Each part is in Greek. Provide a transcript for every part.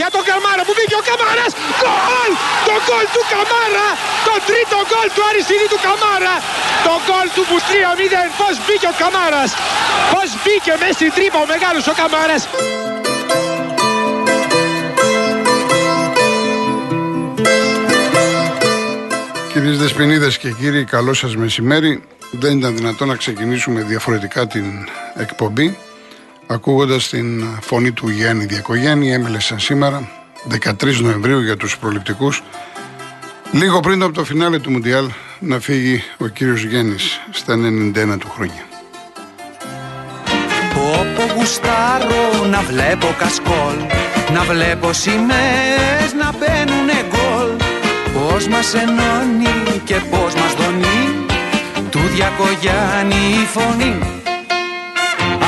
για τον Καμάρα που μπήκε ο Καμάρας. Γκολ! Το γκολ του Καμάρα! Το τρίτο γκολ του αριστερή του Καμάρα! Το γκολ του που 3-0. Πώς μπήκε ο Καμάρας! Πώς μπήκε μέσα στην τρύπα ο μεγάλος ο Καμάρας! Κυρίες Δεσποινίδες και κύριοι, καλό σας μεσημέρι. Δεν ήταν δυνατόν να ξεκινήσουμε διαφορετικά την εκπομπή ακούγοντας την φωνή του Γιάννη Διακογέννη, έμελεσαν σήμερα, 13 Νοεμβρίου για τους προληπτικούς, λίγο πριν από το φινάλε του Μουντιάλ να φύγει ο κύριος Γέννης στα 91 του χρόνια. Πόπο γουστάρω να βλέπω κασκόλ Να βλέπω σημαίες να μπαίνουνε γκολ Πώς μας ενώνει και πώς μας δονεί Του Διακογιάννη η φωνή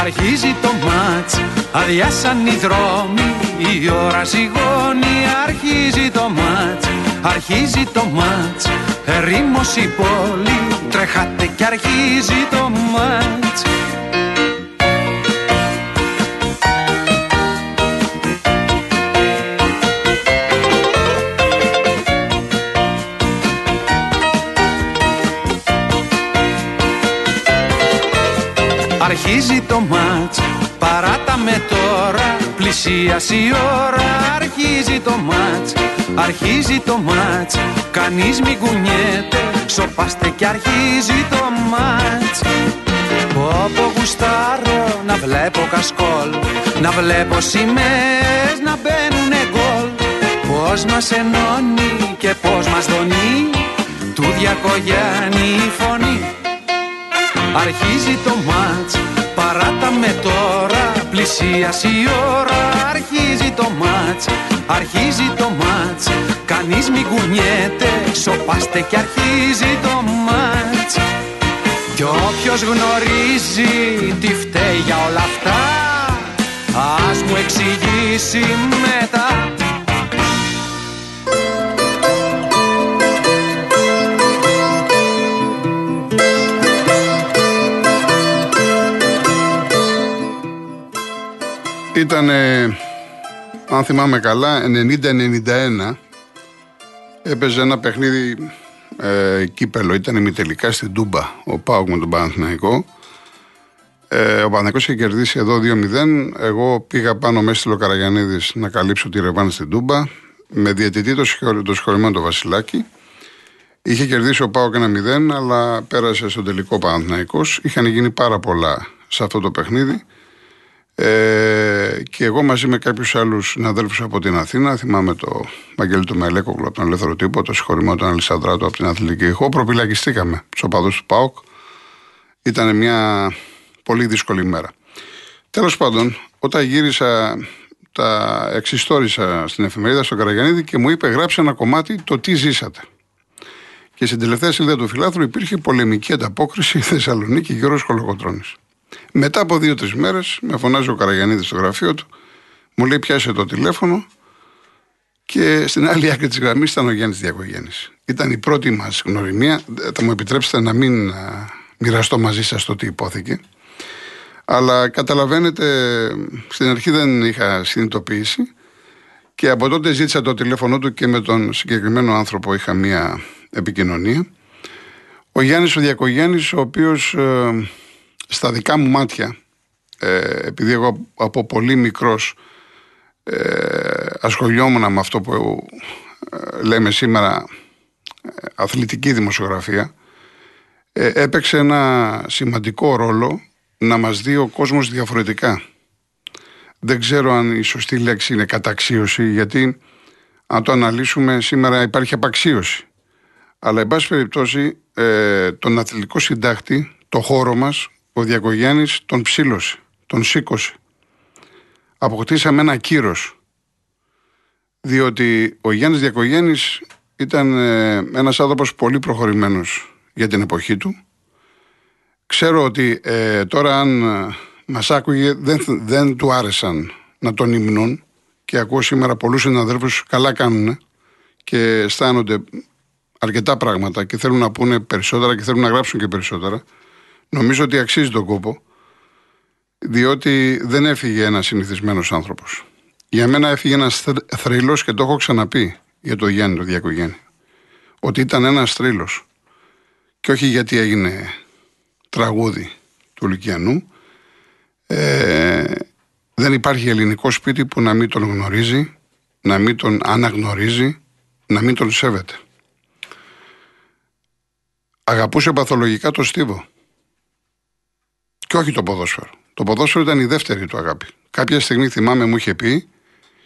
Αρχίζει το μάτς, αδειάσαν οι δρόμοι Η ώρα ζυγώνει, αρχίζει το μάτς Αρχίζει το μάτς, ερήμος η πόλη Τρέχατε και αρχίζει το μάτς παράτα με τώρα Πλησίασε η ώρα, αρχίζει το μάτς Αρχίζει το μάτς, κανείς μη κουνιέται Σοπάστε και αρχίζει το μάτς. Πω γουστάρω να βλέπω κασκόλ Να βλέπω σημαίες να μπαίνουνε γκολ. Πώς μας ενώνει και πώς μας δονεί Του Διακογιάννη η φωνή. Αρχίζει το μάτς, παράτα με τώρα Πλησίασε η ώρα, αρχίζει το μάτς Αρχίζει το μάτς, κανείς μη κουνιέται Σοπάστε και αρχίζει το μάτς. Κι όποιος γνωρίζει τι φταίει για όλα αυτά Ας μου εξηγήσει μετά Ήταν, αν θυμάμαι καλά, 90-91 έπαιζε ένα παιχνίδι ε, κύπελο. Ήταν ημιτελικά στην Τούμπα ο Πάουκ με τον Παναθηναϊκό. Ε, ο Παναθηναϊκός είχε κερδίσει εδώ 2-0. Εγώ πήγα πάνω μέσα στη Λοκαραγιανίδης να καλύψω τη Ρεβάν στην Τούμπα με διαιτητή το, το συγχωρημένο το Βασιλάκη. Είχε κερδίσει ο Πάουκ 1-0, αλλά πέρασε στον τελικό Παναθηναϊκός. Είχαν γίνει πάρα πολλά σε αυτό το παιχνίδι. Ε, και εγώ μαζί με κάποιους άλλους συναδέλφους από την Αθήνα, θυμάμαι το Μαγγέλη του Μελέκογλου από τον Ελεύθερο Τύπο, το συγχωρημένο τον Αλισανδράτο από την Αθλητική Ηχό, προπυλακιστήκαμε στους οπαδούς του ΠΑΟΚ. Ήταν μια πολύ δύσκολη μέρα. Τέλος πάντων, όταν γύρισα, τα εξιστόρισα στην εφημερίδα στο Καραγιανίδη και μου είπε: Γράψε ένα κομμάτι το τι ζήσατε. Και στην τελευταία σελίδα του φιλάθρου υπήρχε πολεμική ανταπόκριση Θεσσαλονίκη Γιώργο Κολοκοτρόνη. Μετά από δύο-τρει μέρες, με φωνάζει ο Καραγιανίδης στο γραφείο του, μου λέει: Πιάσε το τηλέφωνο και στην άλλη άκρη της γραμμής ήταν ο Γιάννης Διακογέννης. Ήταν η πρώτη μας γνωριμία. Θα μου επιτρέψετε να μην μοιραστώ μαζί σας το τι υπόθηκε. Αλλά καταλαβαίνετε, στην αρχή δεν είχα συνειδητοποιήσει και από τότε ζήτησα το τηλέφωνο του και με τον συγκεκριμένο άνθρωπο είχα μία επικοινωνία. Ο Γιάννης ο Διακογέννης, ο οποίος ε, στα δικά μου μάτια, ε, επειδή εγώ από πολύ μικρός ε, ασχολιόμουν με αυτό που ε, λέμε σήμερα ε, αθλητική δημοσιογραφία, ε, έπαιξε ένα σημαντικό ρόλο να μας δει ο κόσμος διαφορετικά. Δεν ξέρω αν η σωστή λέξη είναι καταξίωση, γιατί αν το αναλύσουμε σήμερα υπάρχει απαξίωση. Αλλά, εν πάση περιπτώσει, τον αθλητικό συντάκτη, το χώρο μας, ο Διακογέννης τον ψήλωσε, τον σήκωσε. Αποκτήσαμε ένα κύρος. Διότι ο Γιάννης Διακογέννης ήταν ε, ένας άνθρωπος πολύ προχωρημένος για την εποχή του. Ξέρω ότι ε, τώρα αν ε, μας άκουγε δεν, δεν του άρεσαν να τον υμνούν και ακούω σήμερα πολλούς συναδέλφους καλά κάνουν και αισθάνονται αρκετά πράγματα και θέλουν να πούνε περισσότερα και θέλουν να γράψουν και περισσότερα. Νομίζω ότι αξίζει τον κόπο, διότι δεν έφυγε ένας συνηθισμένος άνθρωπος. Για μένα έφυγε ένας θρύλος και το έχω ξαναπεί για το Γιάννη το Διακογέννη. Ότι ήταν ένας θρύλος. Και όχι γιατί έγινε τραγούδι του Λυκιανού. Ε, δεν υπάρχει ελληνικό σπίτι που να μην τον γνωρίζει, να μην τον αναγνωρίζει, να μην τον σέβεται. Αγαπούσε παθολογικά το Στίβο. Και όχι το ποδόσφαιρο. Το ποδόσφαιρο ήταν η δεύτερη του αγάπη. Κάποια στιγμή θυμάμαι μου είχε πει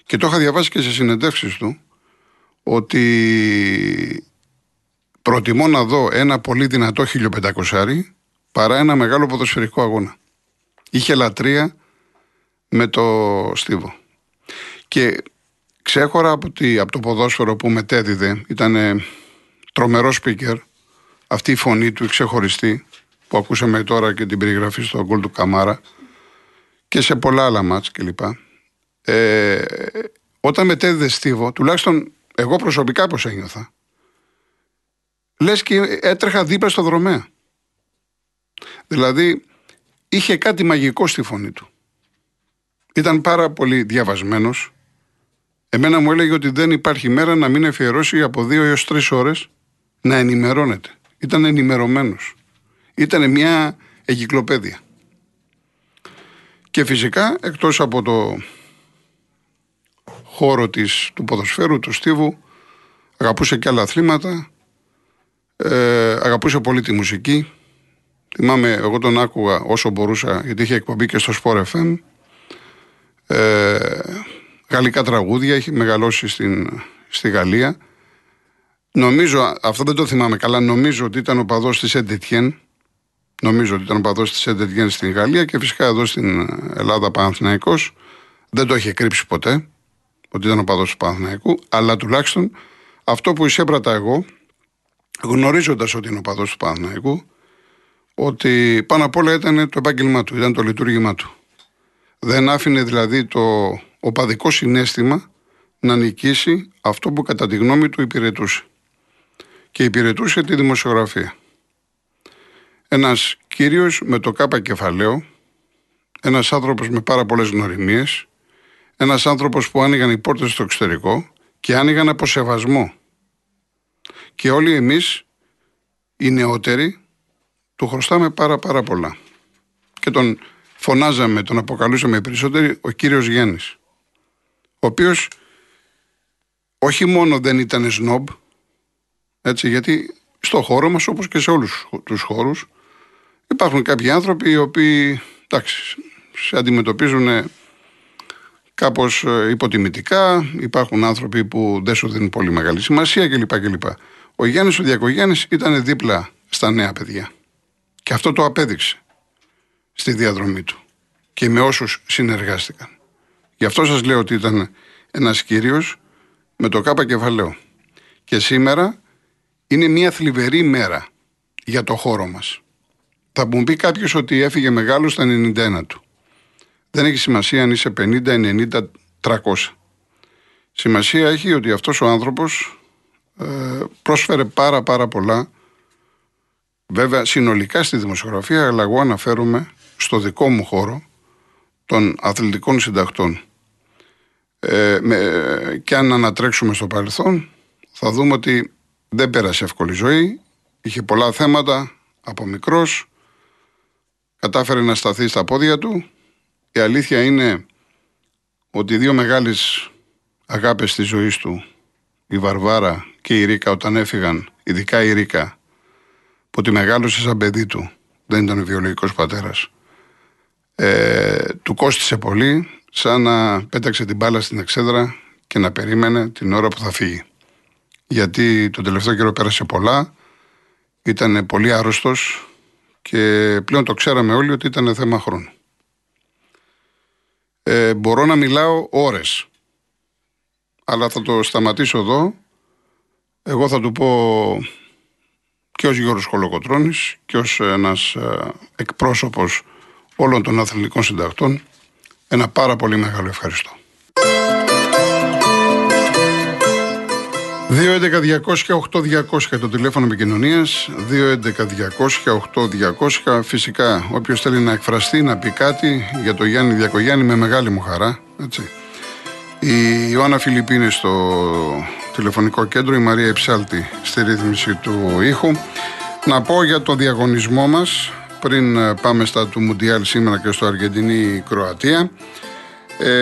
και το είχα διαβάσει και σε συνεντεύξεις του ότι προτιμώ να δω ένα πολύ δυνατό 1500 παρά ένα μεγάλο ποδοσφαιρικό αγώνα. Είχε λατρεία με το Στίβο. Και ξέχωρα από, από το ποδόσφαιρο που μετέδιδε, ήταν τρομερός speaker, αυτή η φωνή του ξεχωριστή που ακούσαμε τώρα και την περιγραφή στο γκολ του Καμάρα και σε πολλά άλλα μάτς κλπ. Ε, όταν μετέδιδε Στίβο, τουλάχιστον εγώ προσωπικά πώς ένιωθα, λες και έτρεχα δίπλα στο δρομέα. Δηλαδή, είχε κάτι μαγικό στη φωνή του. Ήταν πάρα πολύ διαβασμένος. Εμένα μου έλεγε ότι δεν υπάρχει μέρα να μην αφιερώσει από δύο έως τρεις ώρες να ενημερώνεται. Ήταν ενημερωμένος. Ήταν μια εγκυκλοπαίδεια. Και φυσικά, εκτός από το χώρο της, του ποδοσφαίρου, του στίβου, αγαπούσε και άλλα αθλήματα, ε, αγαπούσε πολύ τη μουσική. Θυμάμαι, εγώ τον άκουγα όσο μπορούσα, γιατί είχε εκπομπή και στο Sport FM. Ε, γαλλικά τραγούδια, έχει μεγαλώσει στην, στη Γαλλία. Νομίζω, αυτό δεν το θυμάμαι καλά, νομίζω ότι ήταν ο παδός της Εντετιέν. Νομίζω ότι ήταν ο παδός της Εντετιέν στην Γαλλία και φυσικά εδώ στην Ελλάδα Παναθηναϊκός. Δεν το είχε κρύψει ποτέ ότι ήταν ο παδός του Παναθηναϊκού, αλλά τουλάχιστον αυτό που εισέπρατα εγώ, γνωρίζοντας ότι είναι ο παδός του Παναθηναϊκού, ότι πάνω απ' όλα ήταν το επάγγελμά του, ήταν το λειτουργήμά του. Δεν άφηνε δηλαδή το οπαδικό συνέστημα να νικήσει αυτό που κατά τη γνώμη του υπηρετούσε. Και υπηρετούσε τη δημοσιογραφία. Ένας κύριος με το κάπα κεφαλαίο, ένας άνθρωπος με πάρα πολλές γνωριμίες, ένας άνθρωπος που άνοιγαν οι πόρτες στο εξωτερικό και άνοιγαν από σεβασμό και όλοι εμείς οι νεότεροι του χρωστάμε πάρα πάρα πολλά. Και τον φωνάζαμε, τον αποκαλούσαμε περισσότεροι ο κύριος Γέννης. Ο οποίος όχι μόνο δεν ήταν σνόμπ, έτσι, γιατί στο χώρο μας όπως και σε όλους τους χώρους υπάρχουν κάποιοι άνθρωποι οι οποίοι εντάξει, σε αντιμετωπίζουν κάπως ε, υποτιμητικά, υπάρχουν άνθρωποι που δεν σου δίνουν πολύ μεγάλη σημασία κλπ. Ο Γιάννης ο Διακογέννη ήταν δίπλα στα νέα παιδιά. Και αυτό το απέδειξε στη διαδρομή του και με όσους συνεργάστηκαν. Γι' αυτό σας λέω ότι ήταν ένας κύριος με το κάπα κεφαλαίο. Και σήμερα είναι μια θλιβερή μέρα για το χώρο μας. Θα μου πει κάποιος ότι έφυγε μεγάλος στα 91 του. Δεν έχει σημασία αν είσαι 50, 90, 300. Σημασία έχει ότι αυτός ο άνθρωπος ε, πρόσφερε πάρα πάρα πολλά βέβαια συνολικά στη δημοσιογραφία αλλά εγώ αναφέρομαι στο δικό μου χώρο των αθλητικών συντακτών ε, με, και αν ανατρέξουμε στο παρελθόν θα δούμε ότι δεν πέρασε εύκολη ζωή είχε πολλά θέματα από μικρός κατάφερε να σταθεί στα πόδια του η αλήθεια είναι ότι οι δύο μεγάλες αγάπες της ζωής του η Βαρβάρα και η Ρίκα όταν έφυγαν, ειδικά η Ρίκα, που τη μεγάλωσε σαν παιδί του, δεν ήταν ο βιολογικός πατέρας, ε, του κόστησε πολύ, σαν να πέταξε την μπάλα στην εξέδρα και να περίμενε την ώρα που θα φύγει. Γιατί τον τελευταίο καιρό πέρασε πολλά, ήταν πολύ άρρωστος και πλέον το ξέραμε όλοι ότι ήταν θέμα χρόνου. Ε, μπορώ να μιλάω ώρες, αλλά θα το σταματήσω εδώ εγώ θα του πω και ως Γιώργος Κολοκοτρώνης και ως ένας ε, εκπρόσωπος όλων των αθλητικών συντακτών ένα πάρα πολύ μεγάλο ευχαριστώ. 2.11.200.8.200 το τηλέφωνο επικοινωνίας. 2.11.200.8.200. Φυσικά, όποιος θέλει να εκφραστεί, να πει κάτι για το Γιάννη Διακογιάννη, με μεγάλη μου χαρά. Έτσι. Η Ιωάννα Φιλιππίνη στο τηλεφωνικό κέντρο, η Μαρία Εψάλτη στη ρύθμιση του ήχου. Να πω για το διαγωνισμό μας πριν πάμε στα του Μουντιάλ σήμερα και στο Αργεντινή-Κροατία. Ε,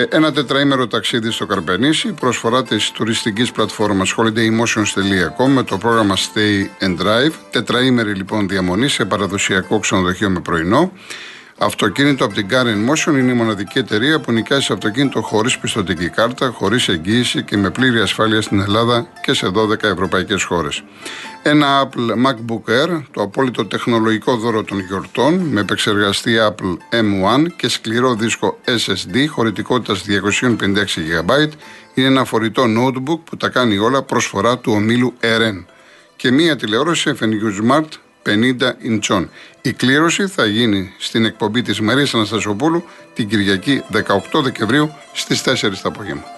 ένα τετραήμερο ταξίδι στο Καρπενήσι, προσφορά της τουριστικής πλατφόρμας holidaymotions.com με το πρόγραμμα Stay and Drive. Τετραήμερη λοιπόν διαμονή σε παραδοσιακό ξενοδοχείο με πρωινό. Αυτοκίνητο από την Car Motion είναι η μοναδική εταιρεία που νοικιάζει αυτοκίνητο χωρίς πιστοτική κάρτα, χωρίς εγγύηση και με πλήρη ασφάλεια στην Ελλάδα και σε 12 ευρωπαϊκές χώρες. Ένα Apple MacBook Air, το απόλυτο τεχνολογικό δώρο των γιορτών, με επεξεργαστή Apple M1 και σκληρό δίσκο SSD χωρητικότητας 256 GB, είναι ένα φορητό notebook που τα κάνει όλα προσφορά του ομίλου RN. Και μία τηλεόραση FNU Smart 50 ιντσών. Η κλήρωση θα γίνει στην εκπομπή της Μαρίας Αναστασιοπούλου την Κυριακή 18 Δεκεμβρίου στις 4 το απόγευμα.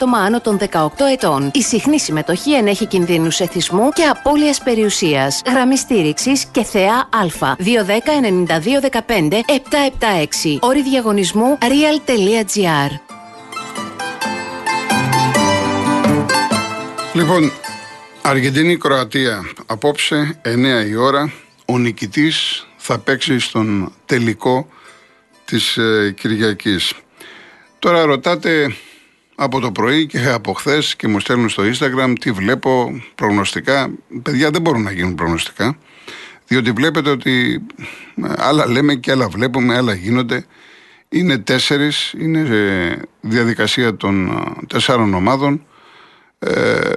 άτομα άνω των 18 ετών. Η συχνή συμμετοχή ενέχει κινδύνους εθισμού και απώλειας περιουσίας. Γραμμή στήριξης και θεά Α. 210-9215-776. Όρη διαγωνισμού real.gr. Λοιπόν, Αργεντινή-Κροατία απόψε 9 η ώρα. Ο νικητής θα παίξει στον τελικό της ε, Κυριακής. Τώρα ρωτάτε από το πρωί και από χθες και μου στέλνουν στο Instagram τι βλέπω προγνωστικά. Παιδιά δεν μπορούν να γίνουν προγνωστικά. Διότι βλέπετε ότι ε, άλλα λέμε και άλλα βλέπουμε, άλλα γίνονται. Είναι τέσσερις, είναι διαδικασία των ε, τεσσάρων ομάδων. Ε,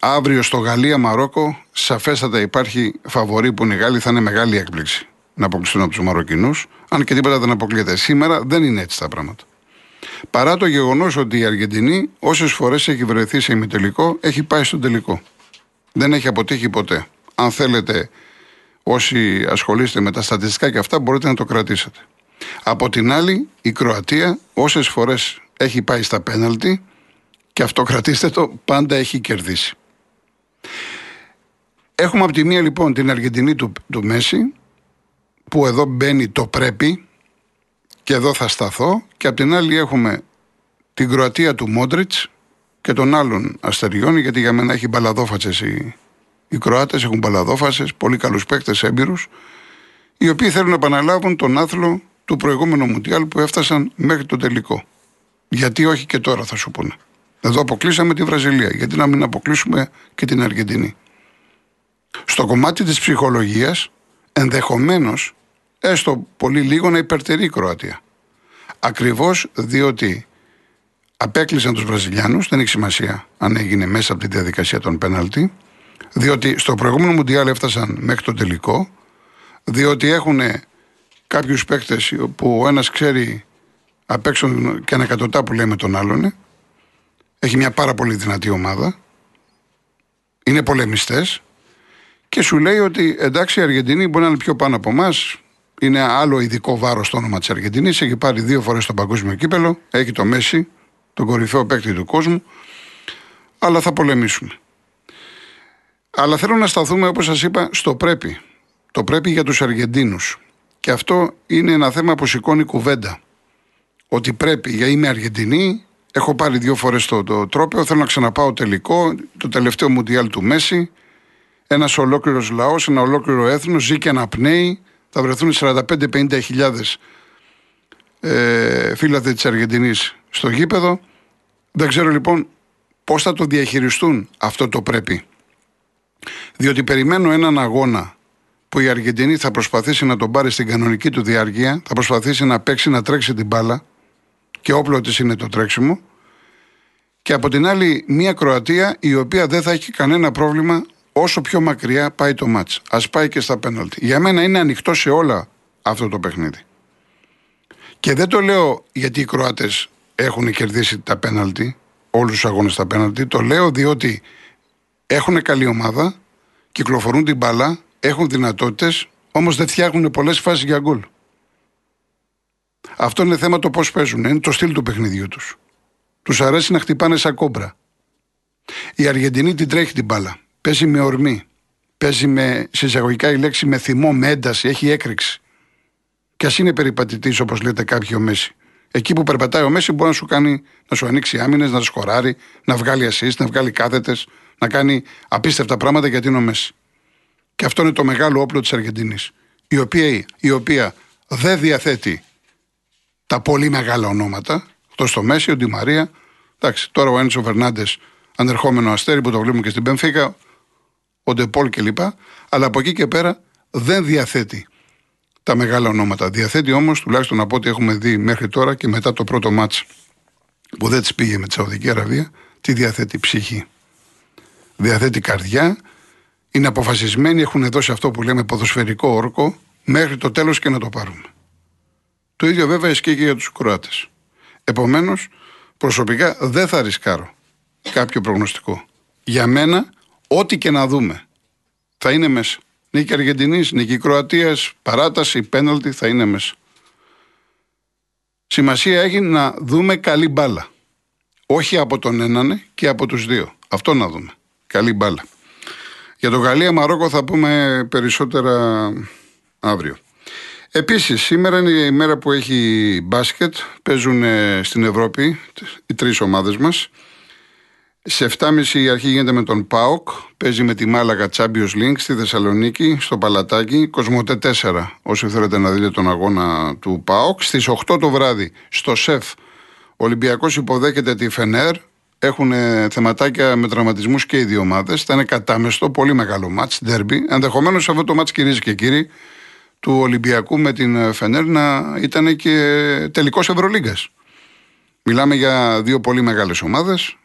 αύριο στο Γαλλία-Μαρόκο, σαφέστατα υπάρχει φαβορή που είναι οι Γάλλοι, θα είναι μεγάλη έκπληξη να αποκλειστούν από τους Μαροκινούς. Αν και τίποτα δεν αποκλείεται. Σήμερα δεν είναι έτσι τα πράγματα. Παρά το γεγονός ότι η Αργεντινή, όσες φορές έχει βρεθεί σε ημιτελικό, έχει πάει στον τελικό. Δεν έχει αποτύχει ποτέ. Αν θέλετε, όσοι ασχολείστε με τα στατιστικά και αυτά, μπορείτε να το κρατήσετε. Από την άλλη, η Κροατία, όσες φορές έχει πάει στα πέναλτι, και αυτό κρατήστε το, πάντα έχει κερδίσει. Έχουμε από τη μία λοιπόν την Αργεντινή του, του Μέση, που εδώ μπαίνει το πρέπει, και εδώ θα σταθώ. Και απ' την άλλη έχουμε την Κροατία του Μόντριτς και των άλλων αστεριών, γιατί για μένα έχει μπαλαδόφατσες οι, οι Κροάτες, έχουν μπαλαδόφατσες, πολύ καλούς παίκτες έμπειρους, οι οποίοι θέλουν να επαναλάβουν τον άθλο του προηγούμενου Μουντιάλ που έφτασαν μέχρι το τελικό. Γιατί όχι και τώρα, θα σου πούνε. Εδώ αποκλείσαμε τη Βραζιλία. Γιατί να μην αποκλείσουμε και την Αργεντινή; Στο κομμάτι της ψυχολογίας, ενδεχομένως έστω πολύ λίγο να υπερτερεί η Κροατία. Ακριβώς διότι απέκλεισαν τους Βραζιλιάνους, δεν έχει σημασία αν έγινε μέσα από τη διαδικασία των πέναλτι, διότι στο προηγούμενο Μουντιάλ έφτασαν μέχρι το τελικό, διότι έχουν κάποιους παίκτες που ο ένας ξέρει απ' έξω και ανακατοτά που λέμε τον άλλον. Έχει μια πάρα πολύ δυνατή ομάδα. Είναι πολεμιστές. Και σου λέει ότι εντάξει η Αργεντινή μπορεί να είναι πιο πάνω από εμάς, είναι άλλο ειδικό βάρος στο όνομα της Αργεντινής. Έχει πάρει δύο φορές το παγκόσμιο κύπελο. Έχει το Μέση, τον κορυφαίο παίκτη του κόσμου. Αλλά θα πολεμήσουμε. Αλλά θέλω να σταθούμε, όπως σας είπα, στο πρέπει. Το πρέπει για τους Αργεντίνους. Και αυτό είναι ένα θέμα που σηκώνει κουβέντα. Ότι πρέπει, για είμαι Αργεντινή, έχω πάρει δύο φορές το, το τρόπαιο, θέλω να ξαναπάω τελικό, το τελευταίο Μουντιάλ του Μέση. Ένας ολόκληρος λαός, ένα ολόκληρο έθνος ζει και αναπνέει θα βρεθούν 45-50 χιλιάδες ε, φίλαθλοι της Αργεντινής στο γήπεδο. Δεν ξέρω λοιπόν πώς θα το διαχειριστούν αυτό το πρέπει. Διότι περιμένω έναν αγώνα που η Αργεντινή θα προσπαθήσει να τον πάρει στην κανονική του διάρκεια, θα προσπαθήσει να παίξει, να τρέξει την μπάλα και όπλο της είναι το τρέξιμο. Και από την άλλη μια Κροατία η οποία δεν θα έχει κανένα πρόβλημα όσο πιο μακριά πάει το μάτς. Ας πάει και στα πέναλτι. Για μένα είναι ανοιχτό σε όλα αυτό το παιχνίδι. Και δεν το λέω γιατί οι Κροάτες έχουν κερδίσει τα πέναλτι. όλους τους αγώνες στα πέναντι. Το λέω διότι έχουν καλή ομάδα, κυκλοφορούν την μπάλα, έχουν δυνατότητες, όμως δεν φτιάχνουν πολλές φάσεις για γκολ. Αυτό είναι θέμα το πώς παίζουν. Είναι το στυλ του παιχνιδιού τους. Τους αρέσει να χτυπάνε σαν κόμπρα. Η Αργεντινή την τρέχει την μπάλα. Παίζει με ορμή. Παίζει με, συσσαγωγικά η λέξη, με θυμό, με ένταση. Έχει έκρηξη. Και ας είναι περιπατητής, όπως λέτε κάποιοι ο Μέση. Εκεί που περπατάει ο Μέση μπορεί να σου, κάνει, να σου ανοίξει άμυνες, να σκοράρει, να βγάλει assist, να βγάλει κάθετες, να κάνει απίστευτα πράγματα γιατί είναι ο Μέση. Και αυτό είναι το μεγάλο όπλο της Αργεντινής. Η οποία, η οποία δεν διαθέτει τα πολύ μεγάλα ονόματα. Αυτό στο Μέση, ο Ντι Μαρία. Εντάξει, τώρα ο Έντσο Φερνάντες, ανερχόμενο αστέρι που το βλέπουμε και στην Πενφύκα, ο Ντεπόλ κλπ. Αλλά από εκεί και πέρα δεν διαθέτει τα μεγάλα ονόματα. Διαθέτει όμως, τουλάχιστον από ό,τι έχουμε δει μέχρι τώρα και μετά το πρώτο μάτς που δεν της πήγε με τη Σαουδική Αραβία, τι διαθέτει ψυχή. Διαθέτει καρδιά, είναι αποφασισμένοι, έχουν δώσει αυτό που λέμε ποδοσφαιρικό όρκο μέχρι το τέλος και να το πάρουμε. Το ίδιο βέβαια ισχύει και για τους Κροάτες. Επομένως, προσωπικά δεν θα ρισκάρω κάποιο προγνωστικό. Για μένα, ό,τι και να δούμε θα είναι μέσα. Νίκη Αργεντινής, νίκη Κροατίας, παράταση, πέναλτι θα είναι μέσα. Σημασία έχει να δούμε καλή μπάλα. Όχι από τον έναν και από τους δύο. Αυτό να δούμε. Καλή μπάλα. Για το Γαλλία-Μαρόκο θα πούμε περισσότερα αύριο. Επίσης, σήμερα είναι η μέρα που έχει μπάσκετ. Παίζουν στην Ευρώπη οι τρεις ομάδες μας. Σε 7.30 η αρχή γίνεται με τον ΠΑΟΚ. Παίζει με τη Μάλαγα Champions League στη Θεσσαλονίκη, στο Παλατάκι. Κοσμοτέ 4, όσοι θέλετε να δείτε τον αγώνα του ΠΑΟΚ. Στις 8 το βράδυ στο ΣΕΦ, ο Ολυμπιακός υποδέχεται τη Φενέρ. Έχουν θεματάκια με τραυματισμούς και οι δύο ομάδες. Θα είναι κατάμεστο, πολύ μεγάλο μάτς, ντέρμπι. Ενδεχομένως αυτό το μάτς, κυρίε και κύριοι, του Ολυμπιακού με την Φενέρ να ήταν και τελικός Ευρωλίγκας. Μιλάμε για δύο πολύ μεγάλες ομάδες.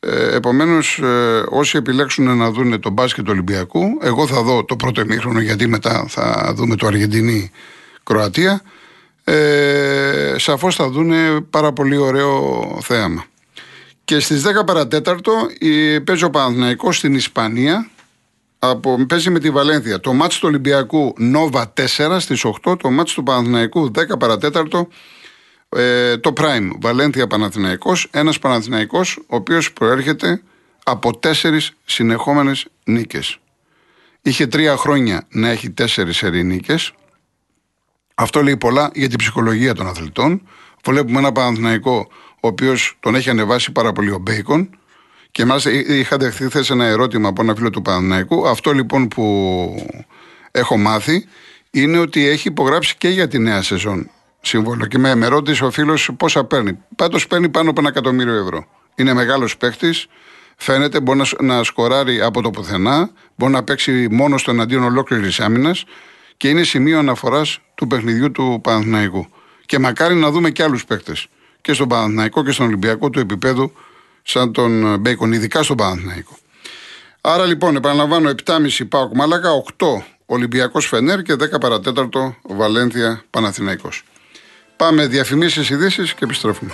Ε, Επομένως, ε, όσοι επιλέξουν να δουν τον μπάσκετ του Ολυμπιακού, εγώ θα δω το πρώτο εμίχρονο γιατί μετά θα δούμε το Αργεντινή-Κροατία. Ε, σαφώς θα δουν πάρα πολύ ωραίο θέαμα. Και στις 10 παρατέταρτο παίζει ο Παναθηναϊκός στην Ισπανία από, παίζει με τη Βαλένθια. Το μάτς του Ολυμπιακού Νόβα 4 στις 8, το μάτς του Παναθηναϊκού 10 παρατέταρτο ε, το Prime, Βαλένθια Παναθηναϊκός, ένας Παναθηναϊκός ο οποίος προέρχεται από τέσσερις συνεχόμενες νίκες. Είχε τρία χρόνια να έχει τέσσερις ερηνίκες. Αυτό λέει πολλά για την ψυχολογία των αθλητών. Βλέπουμε ένα Παναθηναϊκό ο οποίος τον έχει ανεβάσει πάρα πολύ ο Μπέικον. Και μάλιστα είχα δεχθεί χθε ένα ερώτημα από ένα φίλο του Παναθηναϊκού. Αυτό λοιπόν που έχω μάθει είναι ότι έχει υπογράψει και για τη νέα σεζόν σύμβολο. Και με, με ρώτησε ο φίλος πόσα παίρνει. Πάντως παίρνει πάνω από ένα εκατομμύριο ευρώ. Είναι μεγάλος παίχτης. Φαίνεται μπορεί να, να σκοράρει από το πουθενά. Μπορεί να παίξει μόνο στο εναντίον ολόκληρης άμυνας. Και είναι σημείο αναφοράς του παιχνιδιού του Παναθηναϊκού. Και μακάρι να δούμε και άλλους παίχτες. Και στον Παναθηναϊκό και στον Ολυμπιακό του επίπεδου, σαν τον Μπέικον, ειδικά στον Παναθηναϊκό. Άρα λοιπόν, επαναλαμβάνω, 7,5 Πάοκ Μάλακα, 8 Ολυμπιακός Φενέρ και 10 παρατέταρτο Βαλένθια Παναθηναϊκός. Πάμε διαφημίσεις, ειδήσεις και επιστρέφουμε.